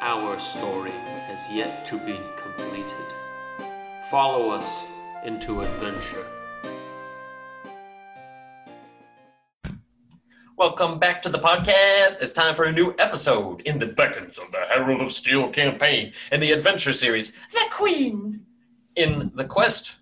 our story has yet to be completed. Follow us into adventure. Welcome back to the podcast. It's time for a new episode in the Beckons of the Herald of Steel campaign in the adventure series, The Queen. In the quest,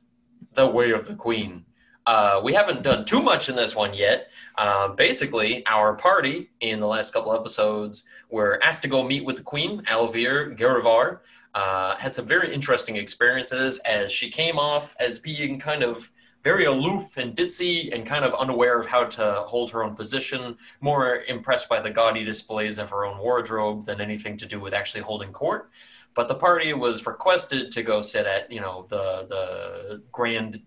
The Way of the Queen. Uh, we haven't done too much in this one yet. Uh, basically, our party in the last couple episodes were asked to go meet with the Queen, Alvir Gerivar. Uh, had some very interesting experiences as she came off as being kind of very aloof and ditzy and kind of unaware of how to hold her own position, more impressed by the gaudy displays of her own wardrobe than anything to do with actually holding court. But the party was requested to go sit at, you know, the the grand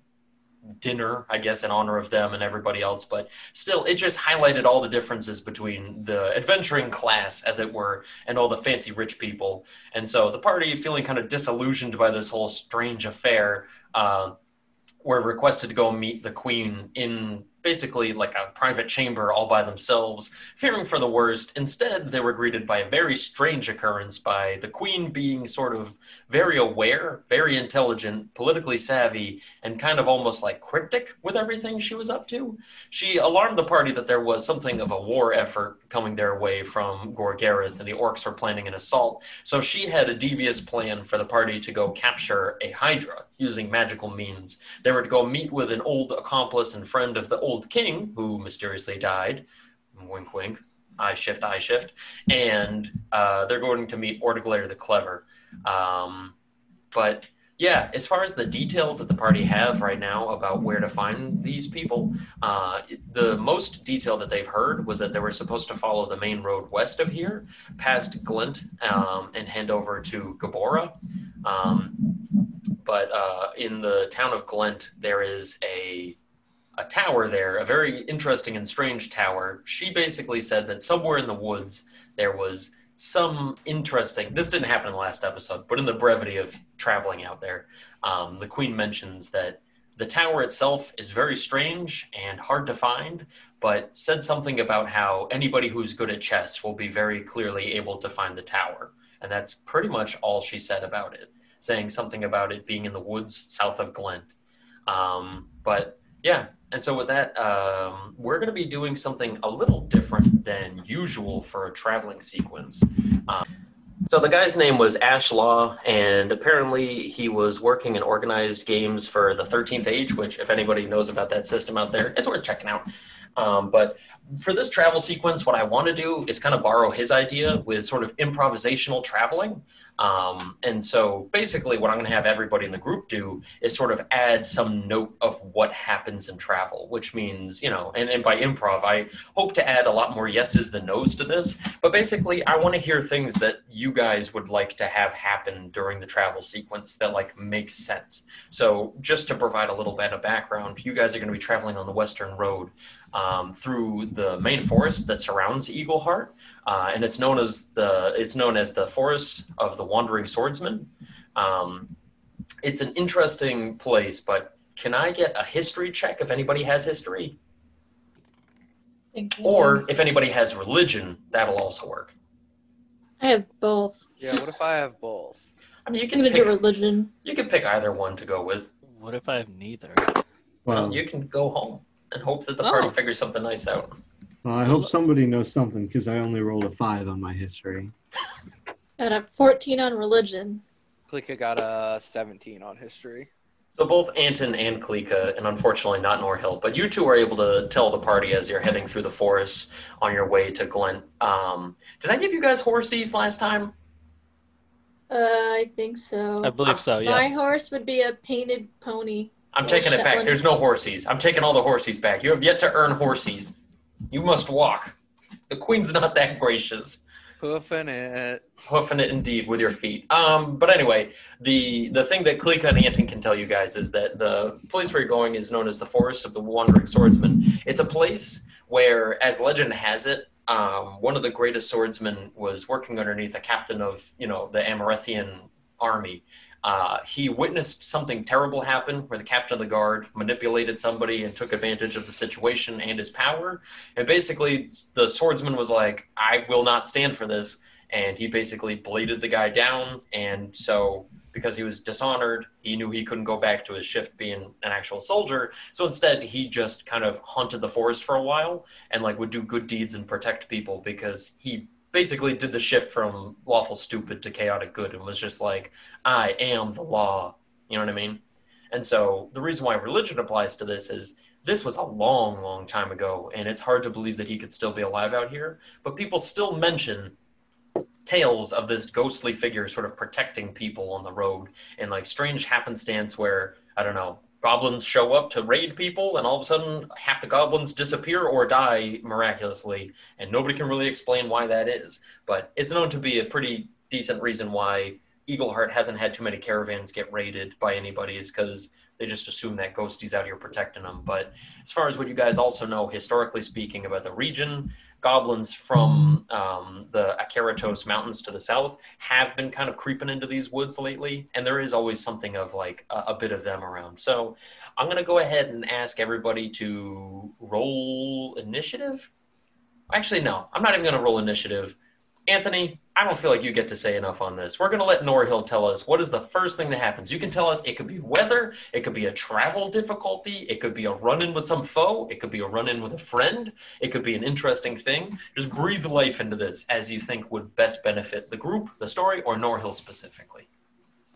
dinner, I guess, in honor of them and everybody else. But still, it just highlighted all the differences between the adventuring class, as it were, and all the fancy rich people. And so the party, feeling kind of disillusioned by this whole strange affair, uh, were requested to go meet the queen in basically like a private chamber all by themselves, fearing for the worst. Instead, they were greeted by a very strange occurrence by the queen being sort of very aware, very intelligent, politically savvy, and kind of almost like cryptic with everything she was up to. She alarmed the party that there was something of a war effort coming their way from Gorgareth, and the orcs were planning an assault. So she had a devious plan for the party to go capture a Hydra using magical means. They were to go meet with an old accomplice and friend of the old king, who mysteriously died. Wink, wink. I shift, I shift. And uh, they're going to meet Ortoglair the Clever. Um, but yeah, as far as the details that the party have right now about where to find these people, uh, the most detail that they've heard was that they were supposed to follow the main road west of here, past Glint, um, and head over to Gabora. Um, but uh, in the town of Glint, there is a a tower there, a very interesting and strange tower. She basically said that somewhere in the woods there was some interesting. This didn't happen in the last episode, but in the brevity of traveling out there, um, the queen mentions that the tower itself is very strange and hard to find, but said something about how anybody who's good at chess will be very clearly able to find the tower. And that's pretty much all she said about it, saying something about it being in the woods south of Glent. Um, but yeah, and so with that, um, we're going to be doing something a little different than usual for a traveling sequence. Um, so the guy's name was Ash Law, and apparently he was working in organized games for the 13th Age, which, if anybody knows about that system out there, it's worth checking out. Um, but for this travel sequence, what I want to do is kind of borrow his idea with sort of improvisational traveling. Um, and so basically, what I'm going to have everybody in the group do is sort of add some note of what happens in travel, which means, you know, and, and by improv, I hope to add a lot more yeses than nos to this. But basically, I want to hear things that you guys would like to have happen during the travel sequence that like makes sense. So just to provide a little bit of background, you guys are going to be traveling on the Western Road um, through the main forest that surrounds Eagleheart uh, and it's known as the it's known as the Forest of the Wandering Swordsman. Um, it's an interesting place, but can I get a history check if anybody has history, or if anybody has religion, that'll also work. I have both. Yeah, what if I have both? I mean, you I'm can pick, do religion. you can pick either one to go with. What if I have neither? Well, Well, you can go home and hope that the party Oh. figures something nice out. Well, I hope somebody knows something because I only rolled a five on my history. Got a 14 on religion. Klika got a 17 on history. So both Anton and Klika, and unfortunately not Norhill, but you two are able to tell the party as you're heading through the forest on your way to Glent. Um, did I give you guys horses last time? Uh, I think so. I believe so. Yeah. My horse would be a painted pony. I'm taking it back. There's no horses. I'm taking all the horses back. You have yet to earn horses. You must walk. The queen's not that gracious. Hoofing it. Hoofing it indeed with your feet. Um, but anyway, the the thing that Klika and Anton can tell you guys is that the place where you're going is known as the Forest of the Wandering Swordsman. It's a place where, as legend has it, um, one of the greatest swordsmen was working underneath a captain of, you know, the Amarethian army. Uh, he witnessed something terrible happen where the captain of the guard manipulated somebody and took advantage of the situation and his power. And basically, the swordsman was like, I will not stand for this. And he basically bladed the guy down. And so, because he was dishonored, he knew he couldn't go back to his shift being an actual soldier. So instead, he just kind of haunted the forest for a while and like would do good deeds and protect people because he basically did the shift from lawful stupid to chaotic good and was just like, I am the law. You know what I mean? And so the reason why religion applies to this is this was a long, long time ago, and it's hard to believe that he could still be alive out here. But people still mention tales of this ghostly figure sort of protecting people on the road and like strange happenstance where, I don't know, goblins show up to raid people, and all of a sudden half the goblins disappear or die miraculously, and nobody can really explain why that is. But it's known to be a pretty decent reason why Eagleheart hasn't had too many caravans get raided by anybody, is because they just assume that Ghosty's out here protecting them. But as far as what you guys also know, historically speaking, about the region, goblins from um, the Akeratos Mountains to the south have been kind of creeping into these woods lately, and there is always something of like a, a bit of them around. So I'm going to go ahead and ask everybody to roll initiative. Actually, no, I'm not even going to roll initiative. Anthony, I don't feel like you get to say enough on this. We're going to let Norhill tell us what is the first thing that happens. You can tell us it could be weather, it could be a travel difficulty, it could be a run in with some foe, it could be a run in with a friend, it could be an interesting thing. Just breathe life into this as you think would best benefit the group, the story, or Norhill specifically.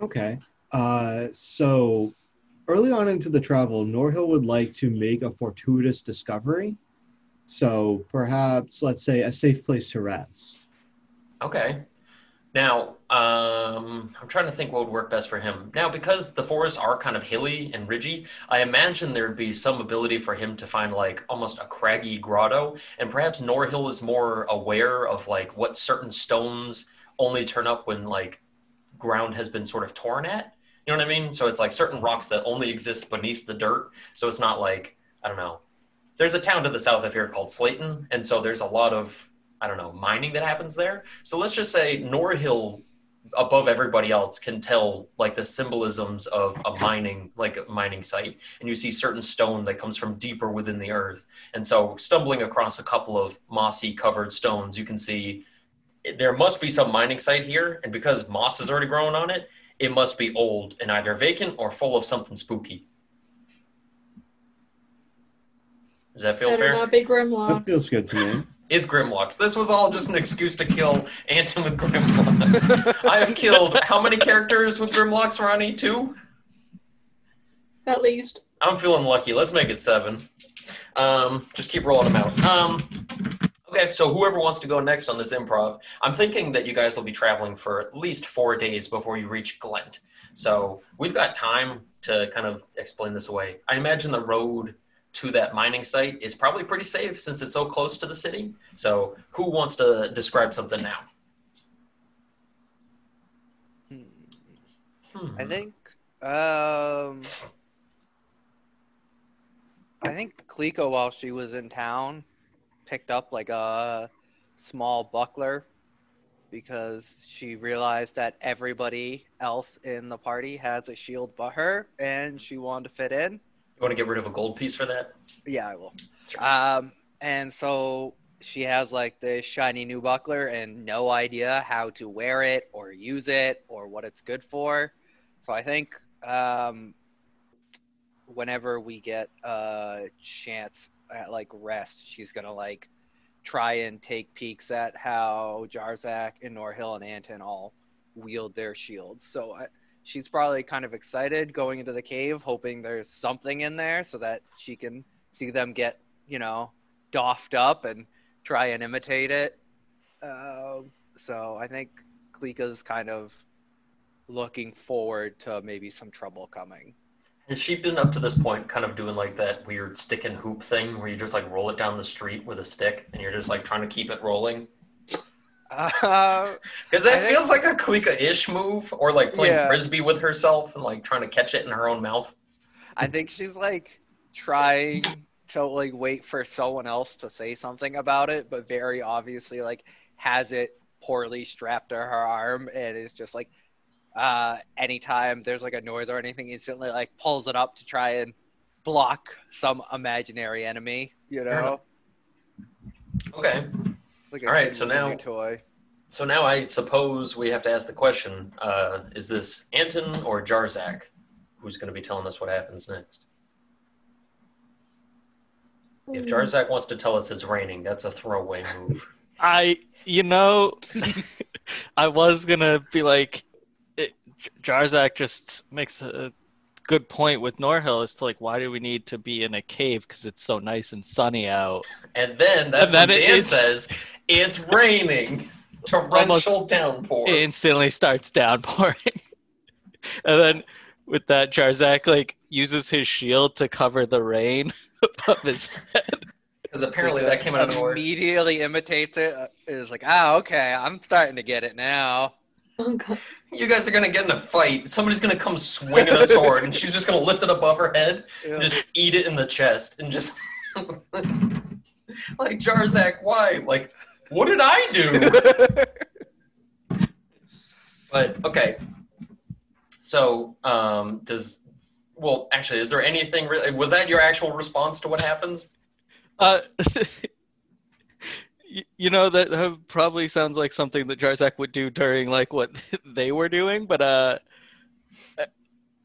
Okay. Uh, so early on into the travel, Norhill would like to make a fortuitous discovery. So perhaps, let's say, a safe place to rest. Okay. Now, um, I'm trying to think what would work best for him. Now, because the forests are kind of hilly and ridgy, I imagine there'd be some ability for him to find like almost a craggy grotto, and perhaps Norhill is more aware of like what certain stones only turn up when like ground has been sort of torn at. You know what I mean? So it's like certain rocks that only exist beneath the dirt. So it's not like I don't know. There's a town to the south of here called Slayton, and so there's a lot of I don't know, mining that happens there. So let's just say Norhill, above everybody else, can tell like the symbolisms of a mining, like a mining site, and you see certain stone that comes from deeper within the earth. And so, stumbling across a couple of mossy covered stones, you can see there must be some mining site here, and because moss is already growing on it, it must be old and either vacant or full of something spooky. Does that feel Better fair? not be grimlock That feels good to me. It's Grimlocks. This was all just an excuse to kill Anton with Grimlocks. I have killed how many characters with Grimlocks, Ronnie? Two? At least. I'm feeling lucky. Let's make it seven. Um, just keep rolling them out. Um, okay, so whoever wants to go next on this improv, I'm thinking that you guys will be traveling for at least four days before you reach Glent. So we've got time to kind of explain this away. I imagine the road to that mining site is probably pretty safe since it's so close to the city. So who wants to describe something now? Hmm. I think um I think Klika while she was in town picked up like a small buckler because she realized that everybody else in the party has a shield but her and she wanted to fit in. You want to get rid of a gold piece for that? Yeah, I will. Sure. Um and so she has like this shiny new buckler and no idea how to wear it or use it or what it's good for. So I think um, whenever we get a chance at like rest, she's gonna like try and take peeks at how Jarzak and Norhill and Anton all wield their shields. So I, she's probably kind of excited going into the cave, hoping there's something in there so that she can see them get, you know, doffed up and try and imitate it. Uh, so I think Klika's kind of looking forward to maybe some trouble coming. Has she been up to this point kind of doing like that weird stick and hoop thing where you just like roll it down the street with a stick and you're just like trying to keep it rolling? Uh, Because that I think- feels like a Klika-ish move, or like playing Yeah. frisbee with herself and like trying to catch it in her own mouth. I think she's like trying to like wait for someone else to say something about it, but very obviously like has it poorly strapped to her arm and is just like uh anytime there's like a noise or anything instantly like pulls it up to try and block some imaginary enemy, you know? Okay, Like All right, so with a new now- toy. so now I suppose we have to ask the question: uh, Is this Anton or Jarzak who's going to be telling us what happens next? If Jarzak wants to tell us it's raining, that's a throwaway move. I, you know, I was gonna be like, it, Jarzak just makes a good point with Norhill as to like, why do we need to be in a cave because it's so nice and sunny out? And then that's And then when it- Dan it's- says, "It's raining, torrential downpour." It instantly starts downpouring, and then with that, Jarzak like uses his shield to cover the rain above his head. Because apparently that came out of nowhere. Immediately imitates it. uh, Is like, ah, okay, I'm starting to get it now. Oh, God. You guys are gonna get in a fight. Somebody's gonna come swinging a sword, and she's just gonna lift it above her head and just eat it in the chest, and just like Jarzak, why? Like, what did I do? But okay. So, um, does well actually, is there anything? Really, was that your actual response to what happens? Uh, y- you know that probably sounds like something that Jarzak would do during like what they were doing, but uh,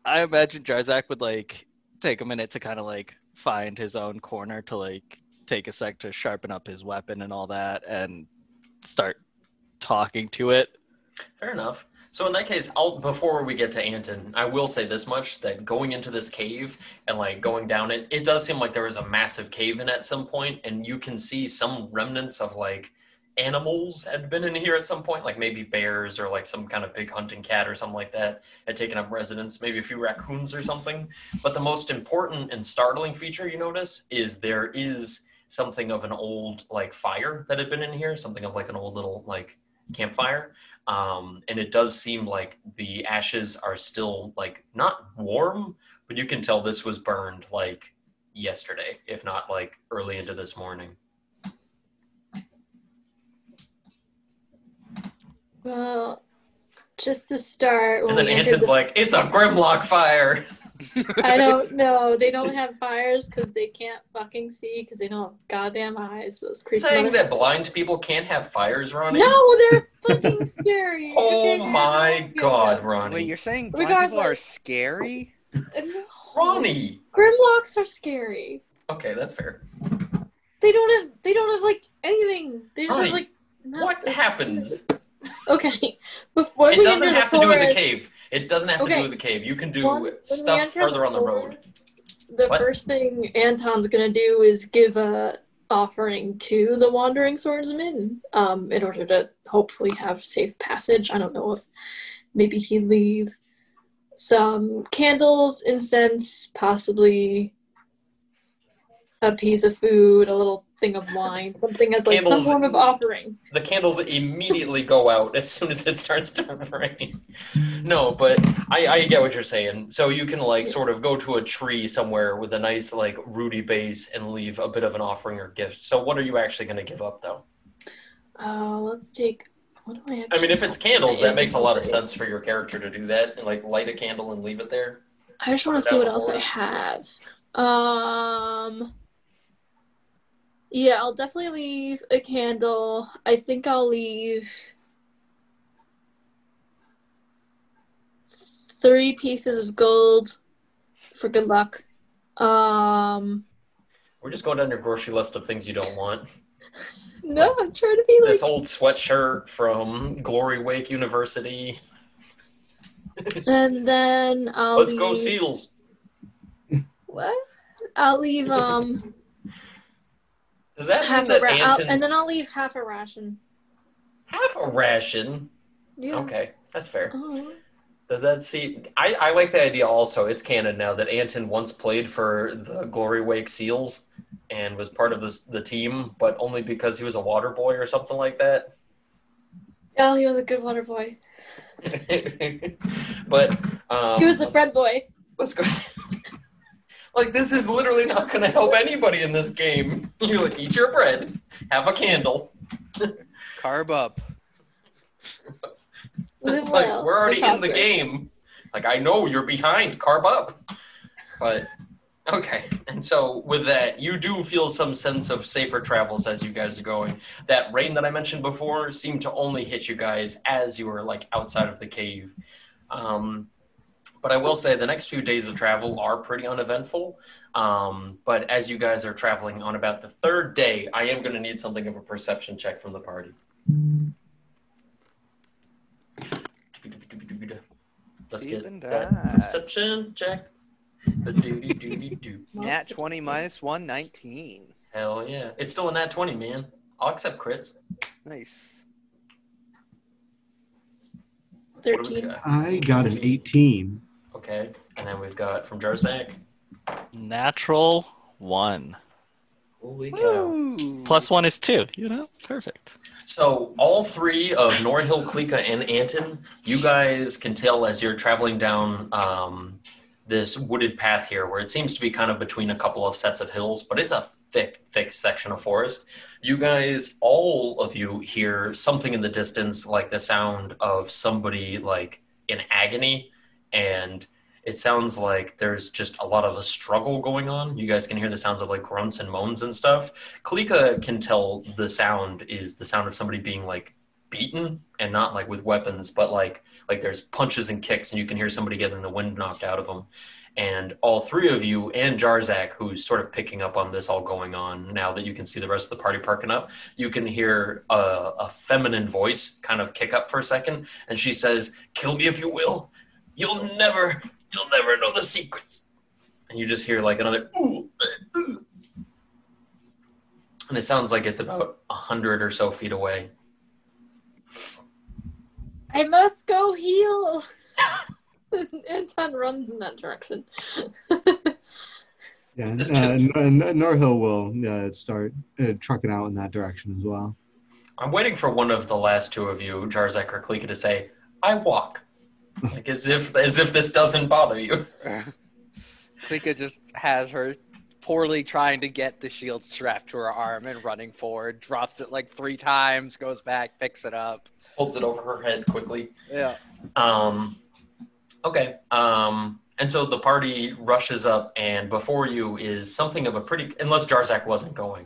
I imagine Jarzak would like take a minute to kind of like find his own corner to like take a sec to sharpen up his weapon and all that, and start talking to it. Fair enough. So in that case, I'll before we get to Anton, I will say this much: that going into this cave and like going down it, it does seem like there was a massive cave in at some point, and you can see some remnants of like animals had been in here at some point, like maybe bears or like some kind of big hunting cat or something like that had taken up residence, maybe a few raccoons or something. But the most important and startling feature you notice is there is something of an old like fire that had been in here, something of like an old little like campfire um, and it does seem like the ashes are still like not warm, but you can tell this was burned like yesterday, if not like early into this morning. Well, just to start, when And then Anton's the- like, "It's a Grimlock fire." I don't know. They don't have fires because they can't fucking see because they don't have goddamn eyes. Those creepy. Saying that blind people can't have fires, Ronnie. No, they're fucking scary. Oh They're my God, good. Ronnie. Wait, you're saying blind people are scary? Ronnie. Grimlocks are scary. Okay, that's fair. They don't have. They don't have like anything. They just Ronnie, have like. not- What happens? Okay, before It we doesn't enter have the to do with the cave. It doesn't have to Okay. do with the cave. You can do stuff further on the road. The What? first thing Anton's gonna do is give a offering to the wandering swordsman, um, in order to hopefully have safe passage. I don't know if maybe he'd leave some candles, incense, possibly a piece of food, a little thing of wine, something as like Candles- some form of offering. the candles immediately go out as soon as it starts to rain. No, but I, I get what you're saying. So you can like sort of go to a tree somewhere with a nice like rooty base and leave a bit of an offering or gift. So what are you actually going to give up though? Uh, let's take. What do I? I mean, if it's candles, that makes a lot of sense for your character to do that like light a candle and leave it there. I just want to see what else I have. Um. Yeah, I'll definitely leave a candle. I think I'll leave three pieces of gold for good luck. Um. We're just going down your grocery list of things you don't want. No, I'm trying to be like This old sweatshirt from Glory Wake University. And then I'll Let's go Seals. What? I'll leave um Does that half mean a that ra- Anton and then I'll leave half a ration. half a ration? Yeah. Okay, that's fair. Oh. Does that see? I, I like the idea also. It's canon now that Anton once played for the Glory Wake Seals and was part of this, the team, but only because he was a water boy or something like that. Oh, he was a good water boy. but um, He was a bread boy. let's go. Like this is literally not going to help anybody in this game. You like eat your bread, have a candle. Carb up. Like well, we're already live in the game. Like I know you're behind, carb up. But okay, and so with that, you do feel some sense of safer travels as you guys are going. That rain that I mentioned before seemed to only hit you guys as you were like outside of the cave. Um, but I will say the next few days of travel are pretty uneventful. Um, but as you guys are traveling on about the third day, I am going to need something of a perception check from the party. Let's Feeling get that that. perception check. Nat 20 minus 1, 19. Hell yeah. It's still a nat 20, man. I'll accept crits. Nice. What do we Thirteen. got? I got an 18. Okay. And then we've got from Jarzak. Natural one. Holy cow. Plus One is two. You know, perfect. So all three of Norhill, Klika, and Anton, you guys can tell as you're traveling down um, this wooded path here, where it seems to be kind of between a couple of sets of hills, but it's a thick, thick section of forest. You guys, all of you, hear something in the distance, like the sound of somebody like in agony, and it sounds like there's just a lot of a struggle going on. You guys can hear the sounds of like grunts and moans and stuff. Klika can tell the sound is the sound of somebody being like beaten and not like with weapons, but like like there's punches and kicks, and you can hear somebody getting the wind knocked out of them. And all three of you and Jarzak, who's sort of picking up on this all going on now that you can see the rest of the party parking up, you can hear a, a feminine voice kind of kick up for a second, and she says, "Kill me if you will. You'll never, you'll never know the secrets." And you just hear like another ooh, ooh. and it sounds like it's about a hundred or so feet away. I must go heal. Anton runs in that direction. Yeah, It's uh, just- N- N- Norhill will uh, start uh, trucking out in that direction as well. I'm waiting for one of the last two of you, Jarzak or Klika, to say, "I walk," like as if as if this doesn't bother you. Klika just has her poorly trying to get the shield strapped to her arm and running forward, drops it like three times, goes back, picks it up. Holds it over her head quickly. Yeah. Um, okay. Um, and so the party rushes up, and before you is something of a pretty. Unless Jarzak wasn't going.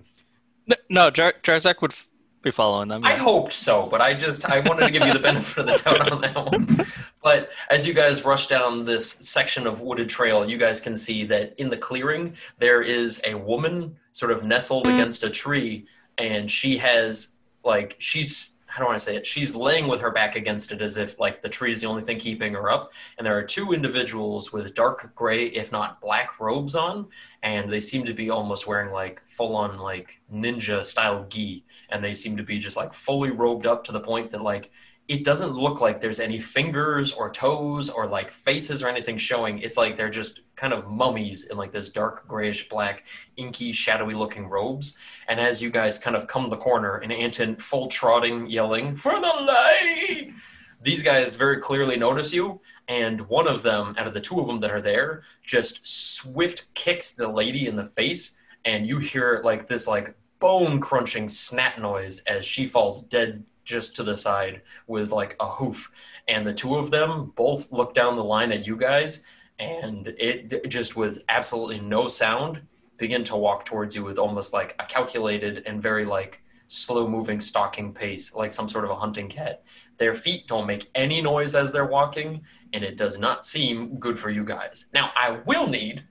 N- No, Jar- Jarzak would f- be following them. I hoped so, but I just I wanted to give you the benefit of the doubt on that one. But as you guys rush down this section of wooded trail, you guys can see that in the clearing there is a woman sort of nestled mm-hmm. against a tree, and she has like she's how do I want to say it? She's laying with her back against it as if like the tree is the only thing keeping her up. And there are two individuals with dark gray, if not black, robes on, and they seem to be almost wearing like full on like ninja style gi and they seem to be just like fully robed up to the point that like it doesn't look like there's any fingers or toes or like faces or anything showing. It's like they're just kind of mummies in like this dark grayish black, inky, shadowy looking robes. And as you guys kind of come the corner and Anton full trotting, yelling, For the light! These guys very clearly notice you, and one of them, out of the two of them that are there, just swift kicks the lady in the face, and you hear like this like bone crunching snap noise as she falls dead just to the side with like a hoof. And the two of them both look down the line at you guys, and it just with absolutely no sound begin to walk towards you with almost like a calculated and very like slow moving stalking pace, like some sort of a hunting cat. Their feet don't make any noise as they're walking, and it does not seem good for you guys. Now, I will need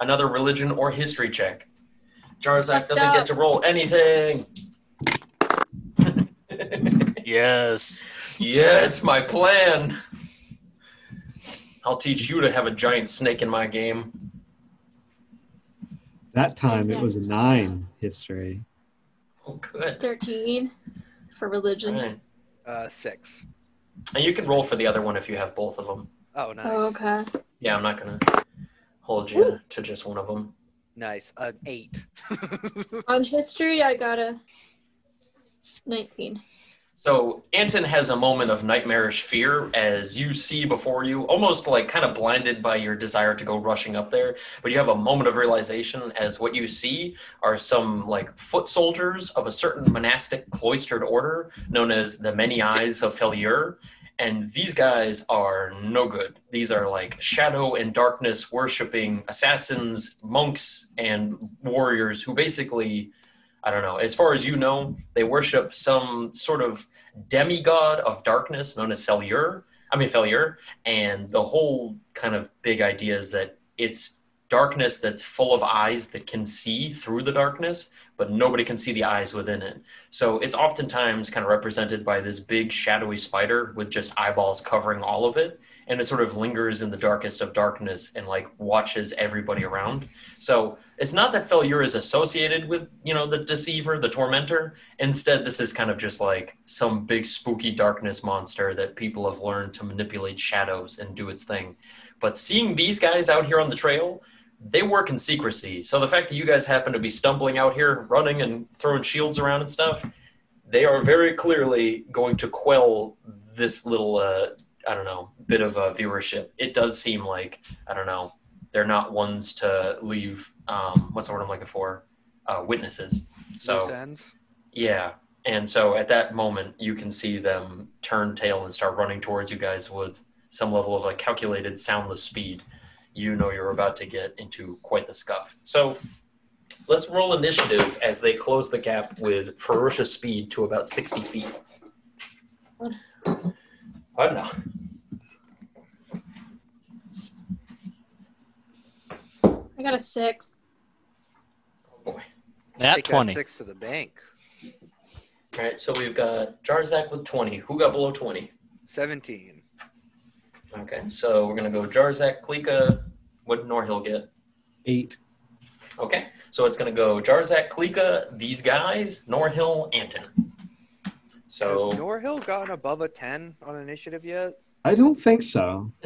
another religion or history check. Jarzak doesn't get to roll anything. Yes. Yes, my plan. I'll teach you to have a giant snake in my game. That time it was a nine history. Oh, good. 13 for religion. Right. Uh, six. And you can roll for the other one if you have both of them. Oh, nice. Oh, okay. Yeah, I'm not gonna hold you to just one of them. Nice. Uh, eight. On history, I got a 19. So Anton has a moment of nightmarish fear as you see before you, almost like kind of blinded by your desire to go rushing up there. But you have a moment of realization as what you see are some like foot soldiers of a certain monastic cloistered order known as the Many Eyes of Feliur. And these guys are no good. These are like shadow and darkness worshipping assassins, monks, and warriors who basically, I don't know, as far as you know, they worship some sort of demigod of darkness known as Celiur. I mean, Feliur. And the whole kind of big idea is that it's darkness that's full of eyes that can see through the darkness, but nobody can see the eyes within it. So it's oftentimes kind of represented by this big shadowy spider with just eyeballs covering all of it. And it sort of lingers in the darkest of darkness and like watches everybody around. So it's not that Feliur is associated with, you know, the deceiver, the tormentor. Instead, this is kind of just like some big spooky darkness monster that people have learned to manipulate shadows and do its thing. But seeing these guys out here on the trail, they work in secrecy. So the fact that you guys happen to be stumbling out here, running and throwing shields around and stuff, they are very clearly going to quell this little, uh, I don't know, bit of uh, viewership. It does seem like, I don't know, they're not ones to leave, um, what's the word I'm looking for? Uh, witnesses. So, yeah. And so at that moment, you can see them turn tail and start running towards you guys with some level of like calculated soundless speed. You know you're about to get into quite the scuff. So let's roll initiative as they close the gap with ferocious speed to about 60 feet. What now? I got a 6. Oh boy. Nat Take that 20. six to the bank. All right, so we've got Jarzak with 20. Who got below 20? Seventeen. Okay, so we're going to go Jarzak, Klika. What did Norhill get? Eight. Okay, so it's going to go Jarzak, Klika, these guys, Norhill, Anton. So Has Norhill gotten above a ten on initiative yet? I don't think so.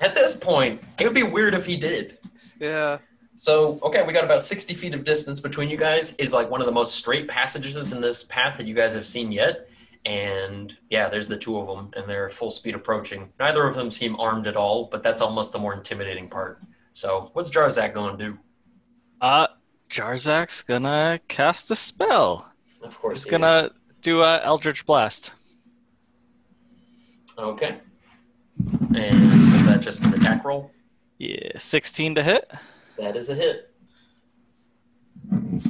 I- at this point, it would be weird if he did. yeah. So, okay, we got about 60 feet of distance between you guys. Is like one of the most straight passages in this path that you guys have seen yet. And yeah, there's the two of them, and they're full speed approaching. Neither of them seem armed at all, but that's almost the more intimidating part. So, what's Jarzak going to do? Uh, Jarzak's gonna cast a spell. Of course, He's he gonna do a Eldritch Blast. Okay. And is that just an attack roll? Yeah, 16 to hit That is a hit.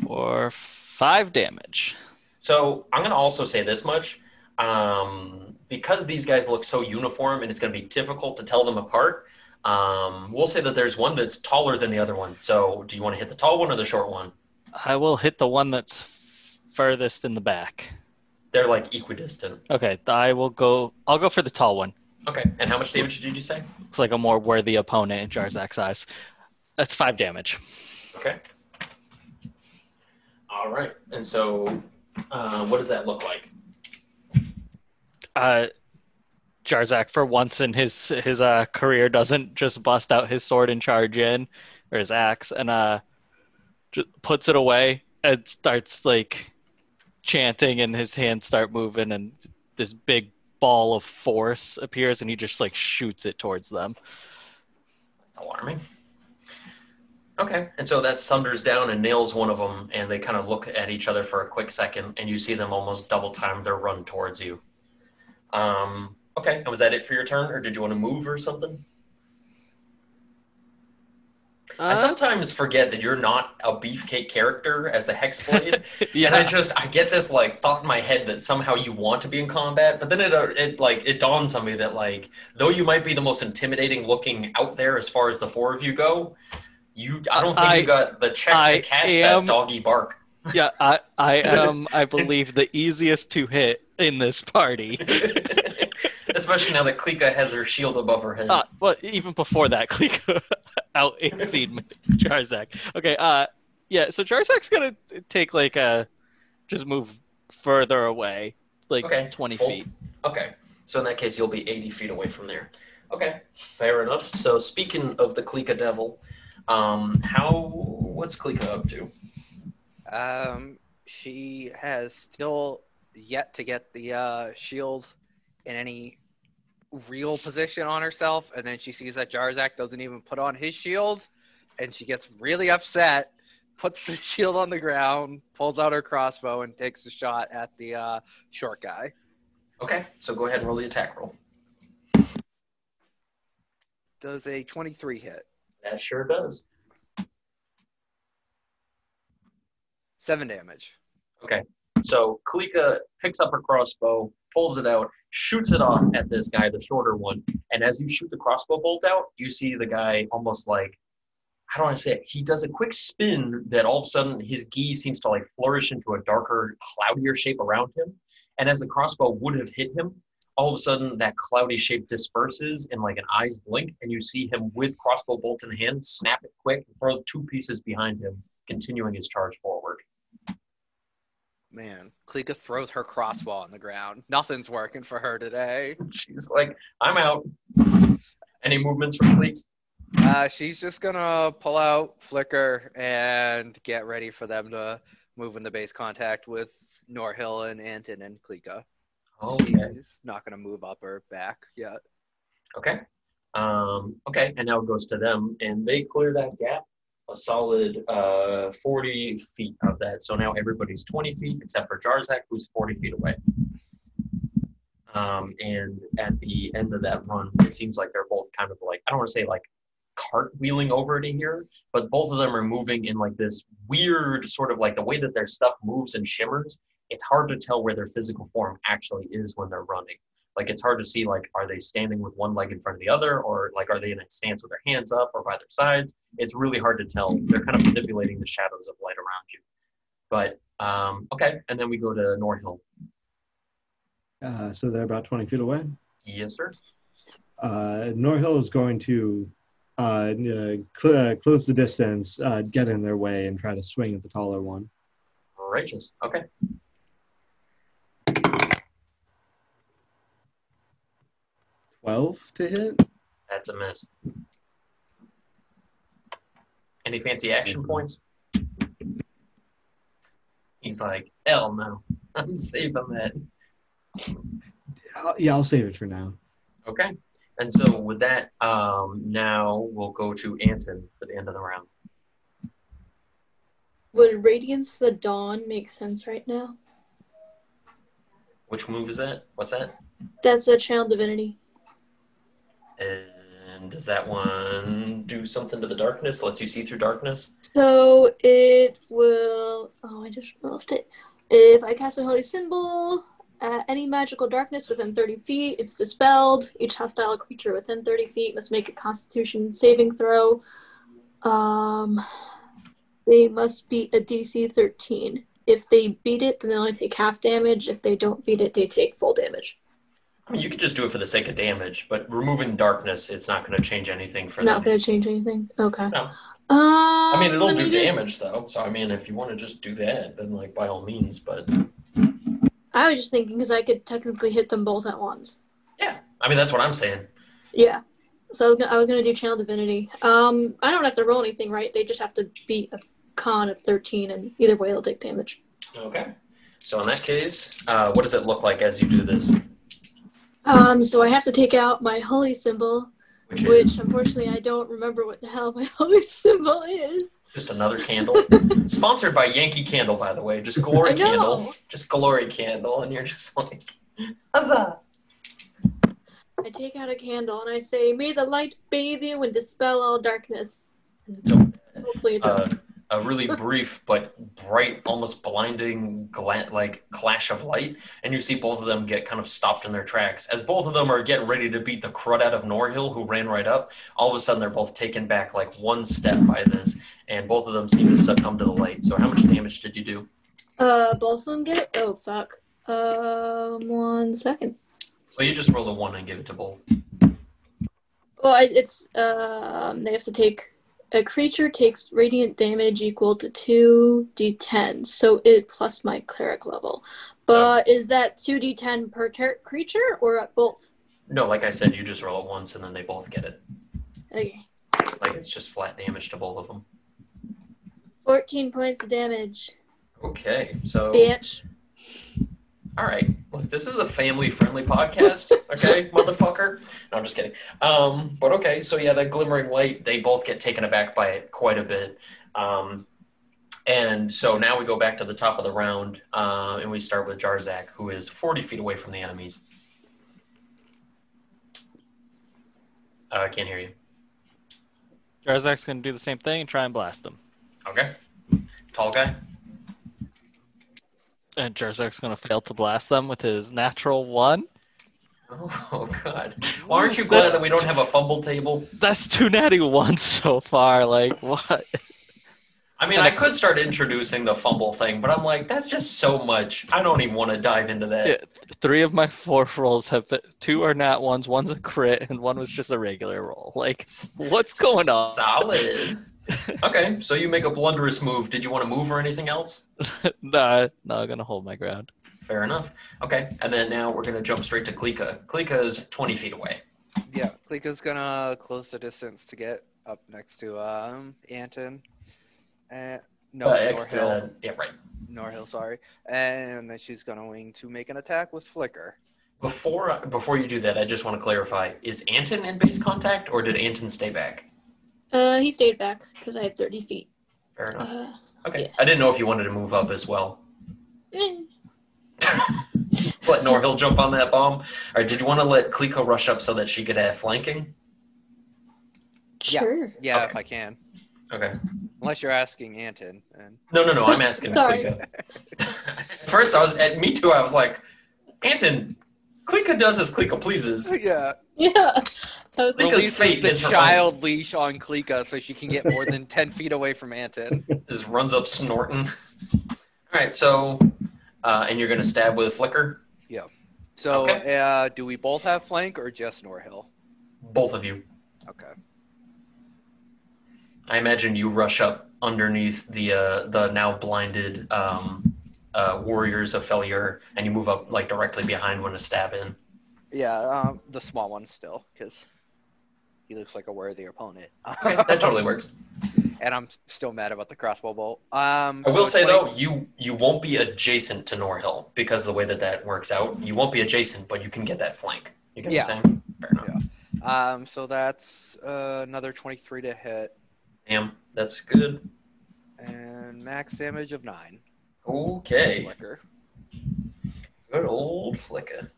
for 5 damage. So I'm going to also say this much. Um, because these guys look so uniform and it's going to be difficult to tell them apart, um, we'll say that there's one that's taller than the other one. So do you want to hit the tall one or the short one? I will hit the one that's furthest in the back. They're like equidistant. Okay, I will go. I'll go for the tall one. Okay. And how much damage did you say? Looks like a more worthy opponent in Jarzak's eyes. That's five damage. Okay. All right. And so uh, what does that look like? Uh, Jarzak, for once in his his uh, career, doesn't just bust out his sword and charge in, or his axe, and uh, just puts it away and starts like chanting, and his hands start moving, and this big ball of force appears, and he just like shoots it towards them. That's alarming. Okay, and so that sunders down and nails one of them, and they kind of look at each other for a quick second, and you see them almost double time their run towards you. Um, okay, and was that it for your turn, or did you want to move or something? I Uh, sometimes forget that you're not a beefcake character as the Hexblade, yeah, and I just I get this like thought in my head that somehow you want to be in combat, but then it uh, it like it dawns on me that like though you might be the most intimidating looking out there as far as the four of you go, you I don't think I- you got the checks I to catch am- that doggy bark. Yeah, I, I am, I believe, the easiest to hit in this party. Especially now that Klika has her shield above her head. Uh, but even before that, Klika out exceed Jarzak. Okay, uh, yeah. So Jarzak's gonna take like a, just move further away, like Okay, twenty full- feet. Okay, so in that case, you'll be 80 feet away from there. Okay, fair enough. So speaking of the Klika Devil, um, how what's Klika up to? Um, she has still yet to get the uh, shield in any real position on herself, and then she sees that Jarzak doesn't even put on his shield, and she gets really upset. Puts the shield on the ground, pulls out her crossbow, and takes a shot at the uh, short guy. Okay, so go ahead and roll the attack roll. Does a 23 hit? That sure does. Seven damage. Okay, so Klika picks up her crossbow, pulls it out, shoots it off at this guy, the shorter one. And as you shoot the crossbow bolt out, you see the guy almost like how do I say it? He does a quick spin that all of a sudden his gi seems to like flourish into a darker, cloudier shape around him. And as the crossbow would have hit him, all of a sudden that cloudy shape disperses and like an eyes blink, and you see him with crossbow bolt in hand, snap it quick, throw two pieces behind him, continuing his charge forward. Man, Klika throws her crossbow on the ground. Nothing's working for her today. She's like, I'm out. Any movements from Cleats? Uh, she's just gonna pull out Flicker and get ready for them to move into base contact with Norhill and Anton and Klika. Okay. She's not gonna move up or back yet. Okay. Um, okay, and now it goes to them, and they clear that gap a solid uh, 40 feet of that. So now everybody's 20 feet except for Jarzak, who's 40 feet away. Um, and at the end of that run, it seems like they're both kind of like, I don't want to say like cartwheeling over to here, but both of them are moving in like this weird sort of like the way that their stuff moves and shimmers. It's hard to tell where their physical form actually is when they're running. Like it's hard to see like are they standing with one leg in front of the other or like are they in a stance with their hands up or by their sides? It's really hard to tell. They're kind of manipulating the shadows of light around you. But um, okay, and then we go to Norhill. Uh, so they're about 20 feet away. Yes, sir. Uh, Norhill is going to uh, uh, cl- uh, close the distance, uh, get in their way, and try to swing at the taller one. Righteous. Okay. Twelve to hit. That's a miss. Any fancy action points? He's like, hell no. I'm saving that. I'll, yeah, I'll save it for now. Okay. And so with that, um, now we'll go to Anton for the end of the round. Would Radiance the Dawn make sense right now? Which move is that? What's that? That's a channel divinity. And does that one do something to the darkness? Lets you see through darkness? So it will. Oh, I just lost it. If I cast my holy symbol, uh, any magical darkness within 30 feet, it's dispelled. Each hostile creature within 30 feet must make a Constitution saving throw. Um, they must beat a DC 13. If they beat it, then they only take half damage. If they don't beat it, they take full damage. I mean, you could just do it for the sake of damage, but removing darkness, it's not going to change anything for It's not going to change anything. Okay. No. Um, I mean, it'll do damage though. So I mean, if you want to just do that, then like by all means. But I was just thinking because I could technically hit them both at once. yeah, I mean that's what I'm saying. Yeah. So I was, gonna, I was gonna do channel divinity. Um, I don't have to roll anything, right? They just have to beat a con of thirteen, and either way, they'll take damage. Okay. So in that case, uh, what does it look like as you do this? Um, so I have to take out my holy symbol, Which which unfortunately I don't remember what the hell my holy symbol is. just another candle. Sponsored by Yankee Candle, by the way. Just glory candle. Just glory candle, and you're just like, huzzah! I take out a candle and I say, "May the light bathe you and dispel all darkness." So Hopefully, it does. uh, a really brief but bright, almost blinding, gla- like clash of light, and you see both of them get kind of stopped in their tracks. As both of them are getting ready to beat the crud out of Norhill, who ran right up, all of a sudden they're both taken back like one step by this, and both of them seem to succumb to the light. So, how much damage did you do? Uh, both of them get it. Oh fuck. Um, one second. So you just roll a one and give it to both. Well, it's um, they have to take a creature takes radiant damage equal to two d10, so it plus my cleric level. But is that two d10 per char- creature or at both? No, like I said, you just roll it once and then they both get it. Okay. Like it's just flat damage to both of them. 14 points of damage, Okay, so bitch. All right. Look, this is a family-friendly podcast, okay, motherfucker. No, I'm just kidding. Um, but okay, so yeah, that glimmering light, they both get taken aback by it quite a bit. Um, and so now we go back to the top of the round, uh, and we start with Jarzak, who is 40 feet away from the enemies. Uh, I can't hear you. Jarzak's gonna do the same thing and try and blast them. Okay. Tall guy. And Jarzak's gonna fail to blast them with his natural one. Oh, oh God. Well, aren't you glad that we don't have a fumble table? That's two natty ones so far. Like what? I mean, I could start introducing the fumble thing, but I'm like, that's just so much. I don't even want to dive into that. Yeah, three of my four rolls have been, two are nat ones, one's a crit, and one was just a regular roll. Like what's going on? Solid. Okay, so you make a blunderous move. Did you want to move or anything else? nah, no, I'm gonna hold my ground. Fair enough. Okay, and then now we're going to jump straight to Klika. Klika is 20 feet away. Yeah, Klika's gonna close the distance to get up next to um Anton. And no, Uh, X to- Norhill. yeah, right. Norhill, sorry. And then she's gonna wing to make an attack with Flicker. Before before you do that, I just want to clarify: is Anton in base contact, or did Anton stay back? Uh, he stayed back because I had 30 feet. Fair enough. Uh, Okay, yeah. I didn't know if you wanted to move up as well. eh. let Norhill jump on that bomb. All right, did you want to let Klika rush up so that she could have flanking? Yeah. Sure. Yeah, Okay. if I can. Okay. Unless you're asking Anton. And No, no, no. I'm asking Sorry. Klika. At First, I was at me too. I was like, Anton, Klika does as Klika pleases. yeah. Yeah. I Klika's Releases fate the is her child leash on Klika so she can get more than 10 feet away from Anton. Just runs up snorting. All right, so, uh, and you're gonna stab with a flicker, Yeah. So, Okay. uh, do we both have flank or just Norhill? both of you. Okay. I imagine you rush up underneath the uh, the now blinded um, uh, warriors of failure, and you move up like directly behind when to stab in. Yeah, um, the small one still, because he looks like a worthy opponent. Okay, that totally works. and I'm still mad about the crossbow bolt. Um, I will so say 20 though, you you won't be adjacent to Norhill because of the way that that works out. You won't be adjacent, but you can get that flank. You get what I'm saying? Fair enough. Um, so that's uh, another 23 to hit, Damn, that's good. and max damage of nine. Okay, Flicker. good old flicker.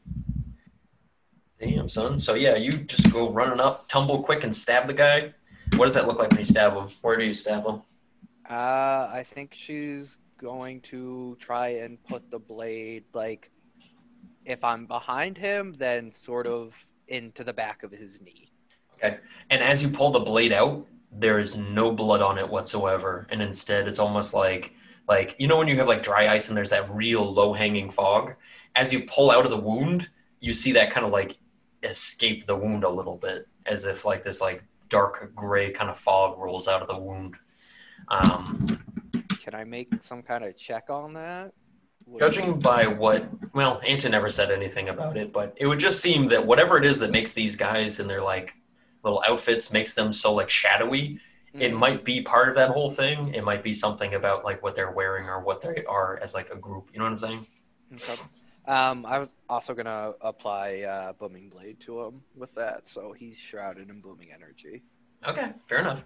Damn, son. So yeah, you just go running up, tumble quick, and stab the guy. What does that look like when you stab him? Where do you stab him? Uh, I think she's going to try and put the blade like if I'm behind him, then sort of into the back of his knee. Okay. And as you pull the blade out, there is no blood on it whatsoever, and instead it's almost like like you know when you have like dry ice and there's that real low hanging fog. As you pull out of the wound, you see that kind of like escape the wound a little bit, as if like this like dark gray kind of fog rolls out of the wound. Um, Can I make some kind of check on that? Would- Judging by what, well, Anton never said anything about it, but it would just seem that whatever it is that makes these guys in their like little outfits makes them so like shadowy, it Mm. might be part of that whole thing. It might be something about like what they're wearing or what they are as like a group. You know what I'm saying? Okay. Um, I was also gonna apply uh, booming blade to him with that, so he's shrouded in booming energy. Okay, fair enough.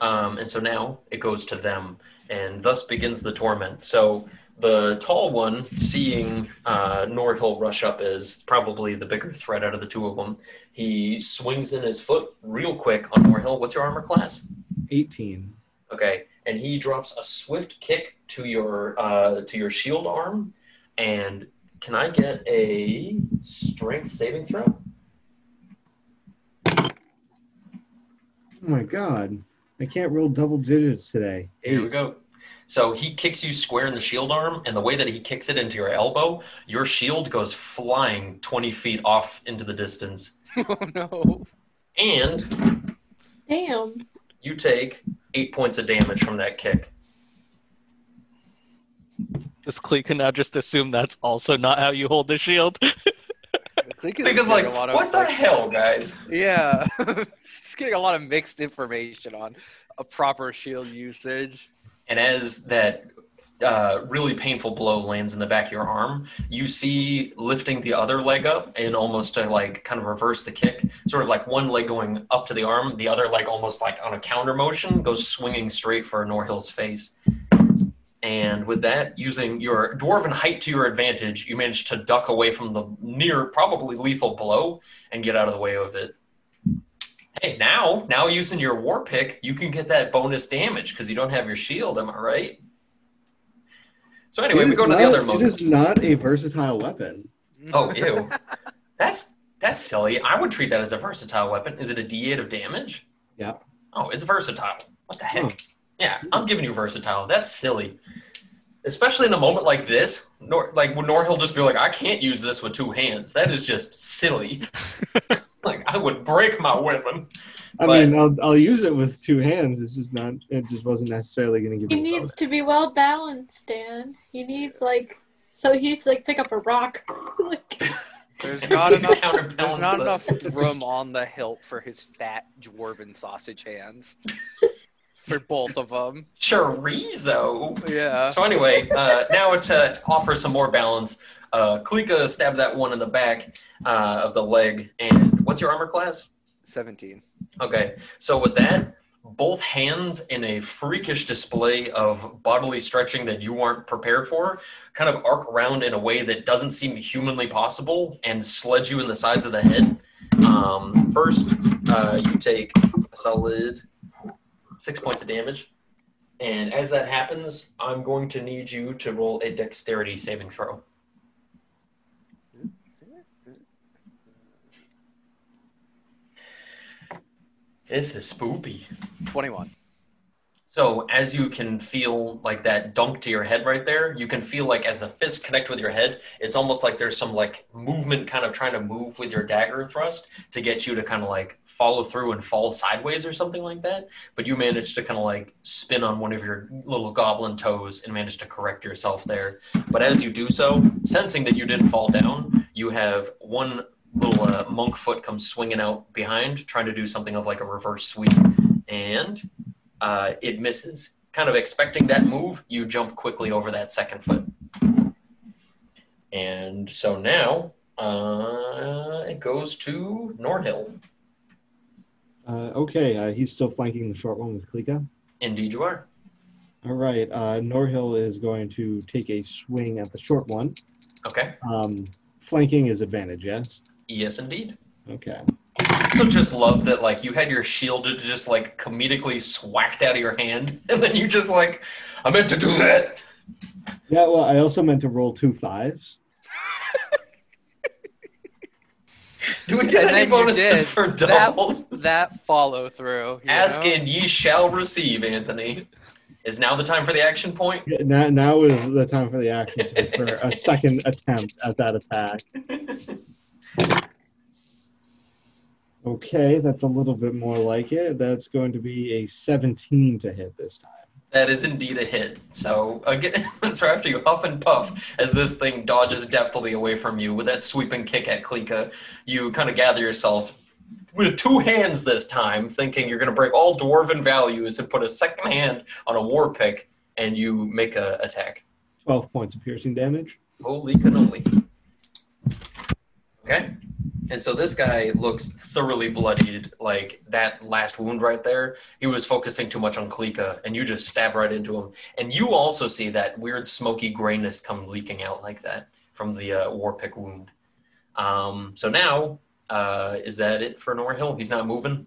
Um, and so now it goes to them, and thus begins the torment. So the tall one, seeing uh, Norhill rush up as probably the bigger threat out of the two of them, he swings in his foot real quick on Norhill. What's your armor class? 18. Okay, and he drops a swift kick to your uh, to your shield arm. And can I get a strength saving throw? Oh my god. I can't roll double digits today. Here we go. So he kicks you square in the shield arm, and the way that he kicks it into your elbow, your shield goes flying 20 feet off into the distance. oh no. And Damn. you take eight points of damage from that kick. Does Clee can now just assume that's also not how you hold the shield? Cleek is Because, getting like, a lot of, what the hell, guys? Yeah. He's getting a lot of mixed information on a proper shield usage. And as that uh, really painful blow lands in the back of your arm, you see lifting the other leg up and almost to like kind of reverse the kick, sort of like one leg going up to the arm, the other leg almost like on a counter motion goes swinging straight for Norhill's face. And with that, using your dwarven height to your advantage, you manage to duck away from the near, probably lethal blow and get out of the way of it. Hey, now, now using your war pick, you can get that bonus damage because you don't have your shield. Am I right? So anyway, we is go to the other most. It is not a versatile weapon. Mm. Oh, ew. That's that's silly. I would treat that as a versatile weapon. Is it a D8 of damage? Yeah. Oh, it's versatile. What the heck? Huh. Yeah, I'm giving you versatile. That's silly. Especially in a moment like this, Nor- like when Norhill just be like, I can't use this with two hands. That is just silly. like I would break my weapon. I But- mean, I'll, I'll use it with two hands. It's just not. It just wasn't necessarily going to give He me. a needs to be well balanced, Dan. He needs like so he needs to like pick up a rock. like There's not enough. There's not enough room on the hilt for his fat dwarven sausage hands. For both of them. Chorizo. Yeah. So anyway, uh, now to offer some more balance, uh, Klika stabbed that one in the back uh, of the leg. And what's your armor class? 17. Okay, so with that, both hands in a freakish display of bodily stretching that you weren't prepared for, kind of arc around in a way that doesn't seem humanly possible and sledge you in the sides of the head. Um, first, uh, you take a solid six points of damage. And as that happens, I'm going to need you to roll a dexterity saving throw. This is spoopy. 21. So as you can feel like that dunk to your head right there, you can feel like as the fists connect with your head, it's almost like there's some like movement kind of trying to move with your dagger thrust to get you to kind of like follow through and fall sideways or something like that. But you manage to kind of like spin on one of your little goblin toes and manage to correct yourself there. But as you do so, sensing that you didn't fall down, you have one little uh, monk foot come swinging out behind, trying to do something of like a reverse sweep. And uh, it misses. Kind of expecting that move, you jump quickly over that second foot. And so now uh, it goes to Norhill. Uh, okay, uh, he's still flanking the short one with Klika. Indeed, you are. All right, uh, Norhill is going to take a swing at the short one. Okay. Um, flanking is advantage, yes? Yes, indeed. Okay. So just love that, like, you had your shield just like comedically swacked out of your hand, and then you just like, I meant to do that. Yeah, well, I also meant to roll two fives. Do we get And any bonuses for doubles? that follow through. you Ask know? and ye shall receive, Anthony. Is now the time for the action point? Yeah, Now, now is the time for the action so for a second attempt at that attack. Okay, that's a little bit more like it. That's going to be a 17 to hit this time. That is indeed a hit. So again, so after you huff and puff as this thing dodges deftly away from you with that sweeping kick at Klika, you kind of gather yourself with two hands this time, thinking you're going to break all dwarven values and put a second hand on a war pick, and you make a attack. 12 points of piercing damage. Holy cannoli. Okay. And so this guy looks thoroughly bloodied, like that last wound right there. He was focusing too much on Klika, and you just stab right into him. And you also see that weird smoky grayness come leaking out like that from the uh, war pick wound. Um, so now, uh, is that it for Norhill? He's not moving?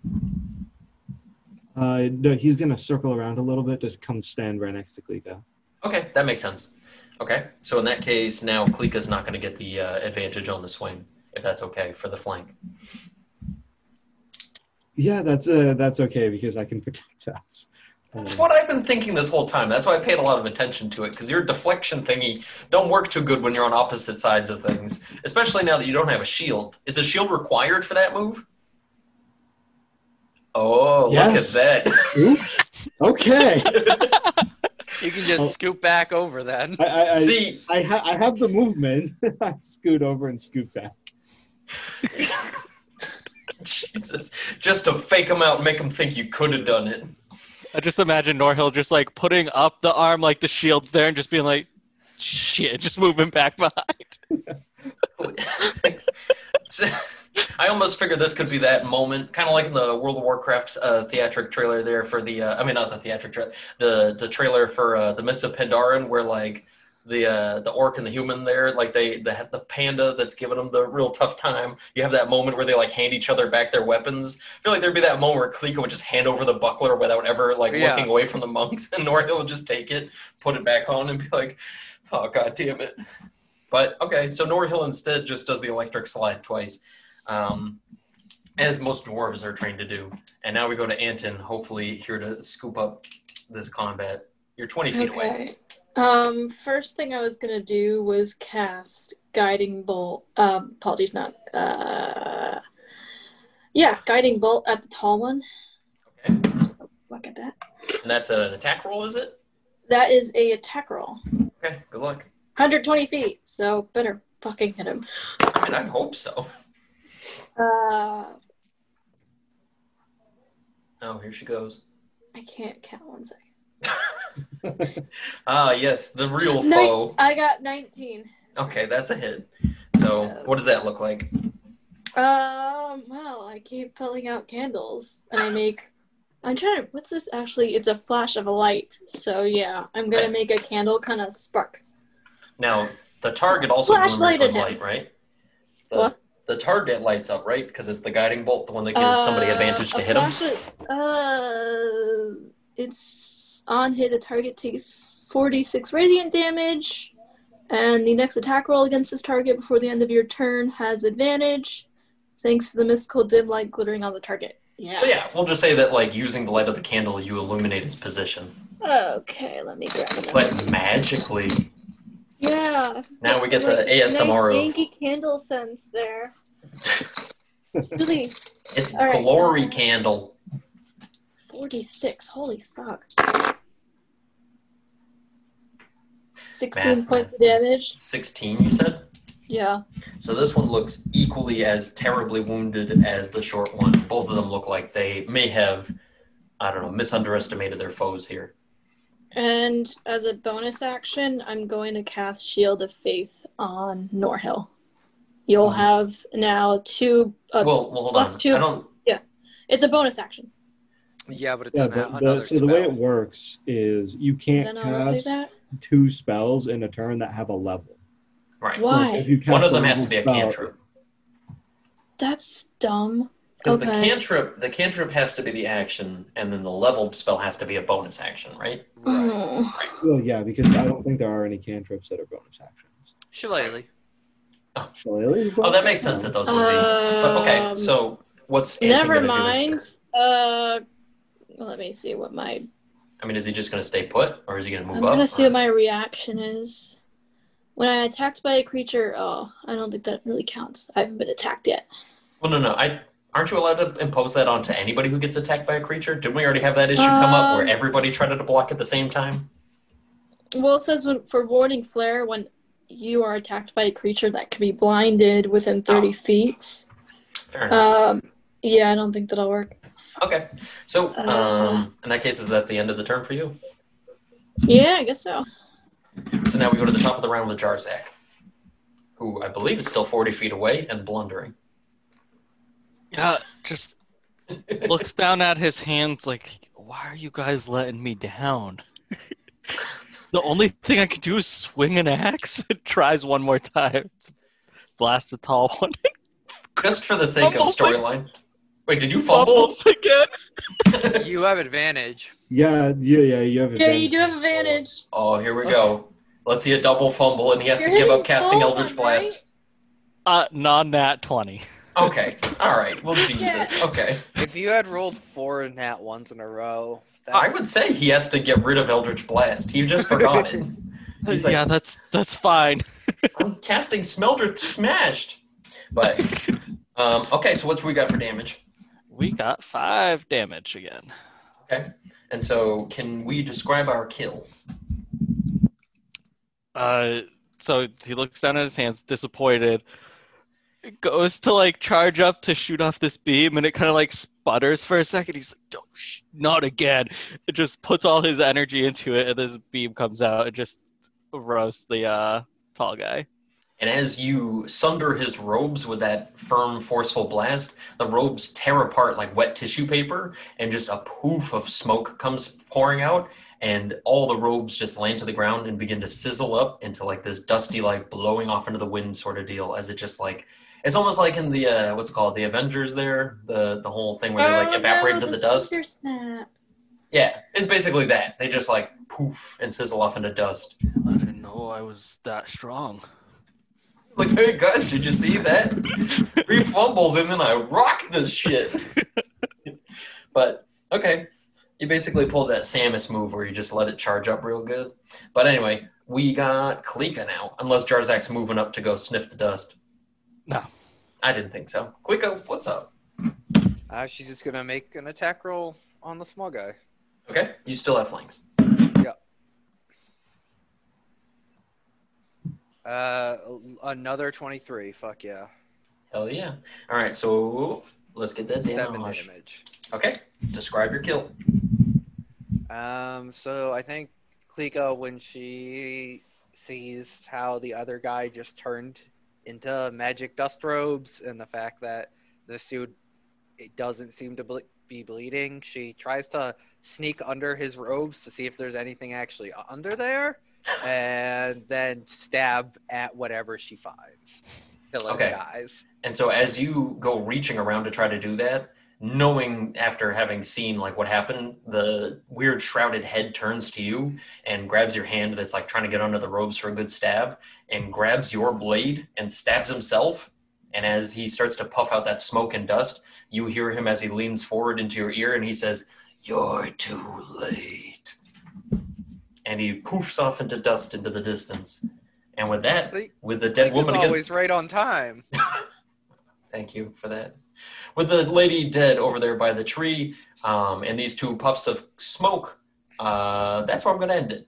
Uh, no, he's going to circle around a little bit to come stand right next to Klika. Okay, that makes sense. Okay, so in that case, now Klika's not going to get the uh, advantage on the swing, if that's okay for the flank. Yeah, that's uh, that's okay because I can protect That's, That's what I've been thinking this whole time. That's why I paid a lot of attention to it because your deflection thingy don't work too good when you're on opposite sides of things, especially now that you don't have a shield. Is a shield required for that move? Oh, look at that! Oops. Okay. You can just Oh. scoot back over then. I, I, I, See, I, ha- I have the movement. I scoot over and scoot back. Jesus, just to fake them out and make them think you could have done it. I just imagine Norhill just like putting up the arm like the shield's there and just being like, shit, just moving back behind. I almost figured this could be that moment, kind of like in the World of Warcraft uh, theatric trailer there for the. Uh, I mean, not the theatric trailer, the the trailer for uh, the Mists of Pandaren, where like the uh, the orc and the human there, like they they have the panda that's giving them the real tough time. You have that moment where they like hand each other back their weapons. I feel like there'd be that moment where Klika would just hand over the buckler without ever like Yeah. looking away from the monks, and Norhill would just take it, put it back on, and be like, "Oh god damn it." But okay, so Norhill instead just does the electric slide twice, um, as most dwarves are trained to do. And now we go to Anton, hopefully here to scoop up this combat. You're 20 feet away. Um, first thing I was gonna do was cast guiding bolt. Um, apologies, not. Uh, yeah, guiding bolt at the tall one. Okay, Look at that. and that's an attack roll, is it? That is a attack roll. Okay, good luck. 120 feet, so better fucking hit him. I mean, I hope so. Uh, Oh, here she goes. I can't count one second. Ah, yes, the real Nin- foe. I got 19. Okay, that's a hit. So, what does that look like? Um, well, I keep pulling out candles and I make. I'm trying to. What's this actually? It's a flash of a light. So, yeah, I'm gonna Okay. make a candle kind of spark. Now, the target also Flashlight glimmers with at him. light, right? The, What? The target lights up, right? Because it's the guiding bolt, the one that gives somebody Uh, advantage to hit them. Uh, it's on hit. The target takes 46 radiant damage, and the next attack roll against this target before the end of your turn has advantage, thanks to the mystical dim light glittering on the target. Yeah. But yeah, we'll just say that like using the light of the candle, you illuminate its position. Okay, let me grab another. But magically, Yeah. now we get Like, the ASMR nice of Yankee candle sense there. Really, it's All right. glory candle. 46. Holy fuck. 16 Math, points math. of damage. Sixteen, you said. Yeah. So this one looks equally as terribly wounded as the short one. Both of them look like they may have, I don't know, misunderestimated their foes here. And as a bonus action, I'm going to cast Shield of Faith on Norhill. You'll Mhm. have now two. Uh, well, well, hold plus on. two. I don't. it's a bonus action. Yeah, but it's Yeah, an, but the, another so the way it works is you can't that not look like cast two spells in a turn that have a level. Right. Why? Like, if you One of them has to be a spell- cantrip. That's dumb. Because the cantrip, the cantrip has to be the action, and then the leveled spell has to be a bonus action, right? Right. Oh. Well, yeah, because I don't think there are any cantrips that are bonus actions. Shillelagh. Shillelagh Oh, that makes sense that those would be. But okay, Um, so what's Anton Never gonna do mind. instead? Uh, let me see what my. I mean, is he just gonna stay put, or is he gonna move up? I'm gonna see or- what my reaction is. When I attacked by a creature, oh, I don't think that really counts. I haven't been attacked yet. Well, no, no. I aren't you allowed to impose that onto anybody who gets attacked by a creature? Didn't we already have that issue come up where Um, everybody tried to block at the same time? Well, it says when, for warding flare, when you are attacked by a creature that can be blinded within 30 Oh. feet. Fair enough. Um, yeah, I don't think that'll work. Okay, so uh, um, in that case, is that the end of the turn for you? Yeah, I guess so. So now we go to the top of the round with Jarzak, who I believe is still forty feet away and blundering. Yeah, just looks down at his hands like, why are you guys letting me down? the only thing I could do is swing an axe. It tries one more time. Blast the tall one. Just for the sake of Fumble. storyline. Wait, did you fumble? Fumbles again. You have advantage. Yeah, yeah, yeah. You have. Yeah, you do have advantage. oh, here we go. Let's see a double fumble, and he has You're to give up casting full Eldritch on, Blast. Uh, non nat 20. Okay. All right. Well, Jesus. Okay. If you had rolled four nat ones in a row, that's, I would say he has to get rid of Eldritch Blast. He just forgot it. He's like- yeah, that's that's fine. I'm casting Smeldritch Smashed. But um, okay. So what's we got for damage? We got five damage again. Okay. And so can we describe our kill? Uh, so he looks down at his hands, disappointed. Goes to like charge up to shoot off this beam, and it kind of like sputters for a second. He's like, "Don't, sh- not again!" It just puts all his energy into it, and this beam comes out and just roasts the uh, tall guy. And as you sunder his robes with that firm, forceful blast, the robes tear apart like wet tissue paper, and just a poof of smoke comes pouring out, and all the robes just land to the ground and begin to sizzle up into like this dusty, like blowing off into the wind sort of deal. As it just like it's almost like in the uh, what's it called the Avengers there, the the whole thing where they like Oh, evaporate no, into the dust. finger Snap. Yeah, it's basically that. They just like poof and sizzle off into dust. I didn't know I was that strong. Like, hey guys, did you see that? Three fumbles and then I rocked this shit. but okay, you basically pulled that Samus move where you just let it charge up real good. But anyway, we got Klika now, unless Jarzak's moving up to go sniff the dust. No. I didn't think so. Klika, what's up? uh, she's just gonna make an attack roll on the small guy. Okay, you still have flanks. Uh, another twenty-three. Fuck yeah. Hell yeah. All right, so let's get that Seven damage. damage. Okay, describe your kill. Um, so I think Klika, when she sees how the other guy just turned into magic dust robes and the fact that this dude it doesn't seem to ble- be bleeding, she tries to sneak under his robes to see if there's anything actually under there, and then stab at whatever she finds. Till it Okay. dies. And so as you go reaching around to try to do that, knowing after having seen like what happened, the weird shrouded head turns to you and grabs your hand that's like trying to get under the robes for a good stab and grabs your blade and stabs himself. And as he starts to puff out that smoke and dust, you hear him as he leans forward into your ear and he says, You're too late. And he poofs off into dust into the distance. And with that, with the dead Klika's woman against always right on time. Thank you for that. With the lady dead over there by the tree, um, and these two puffs of smoke, uh, that's where I'm going to end it.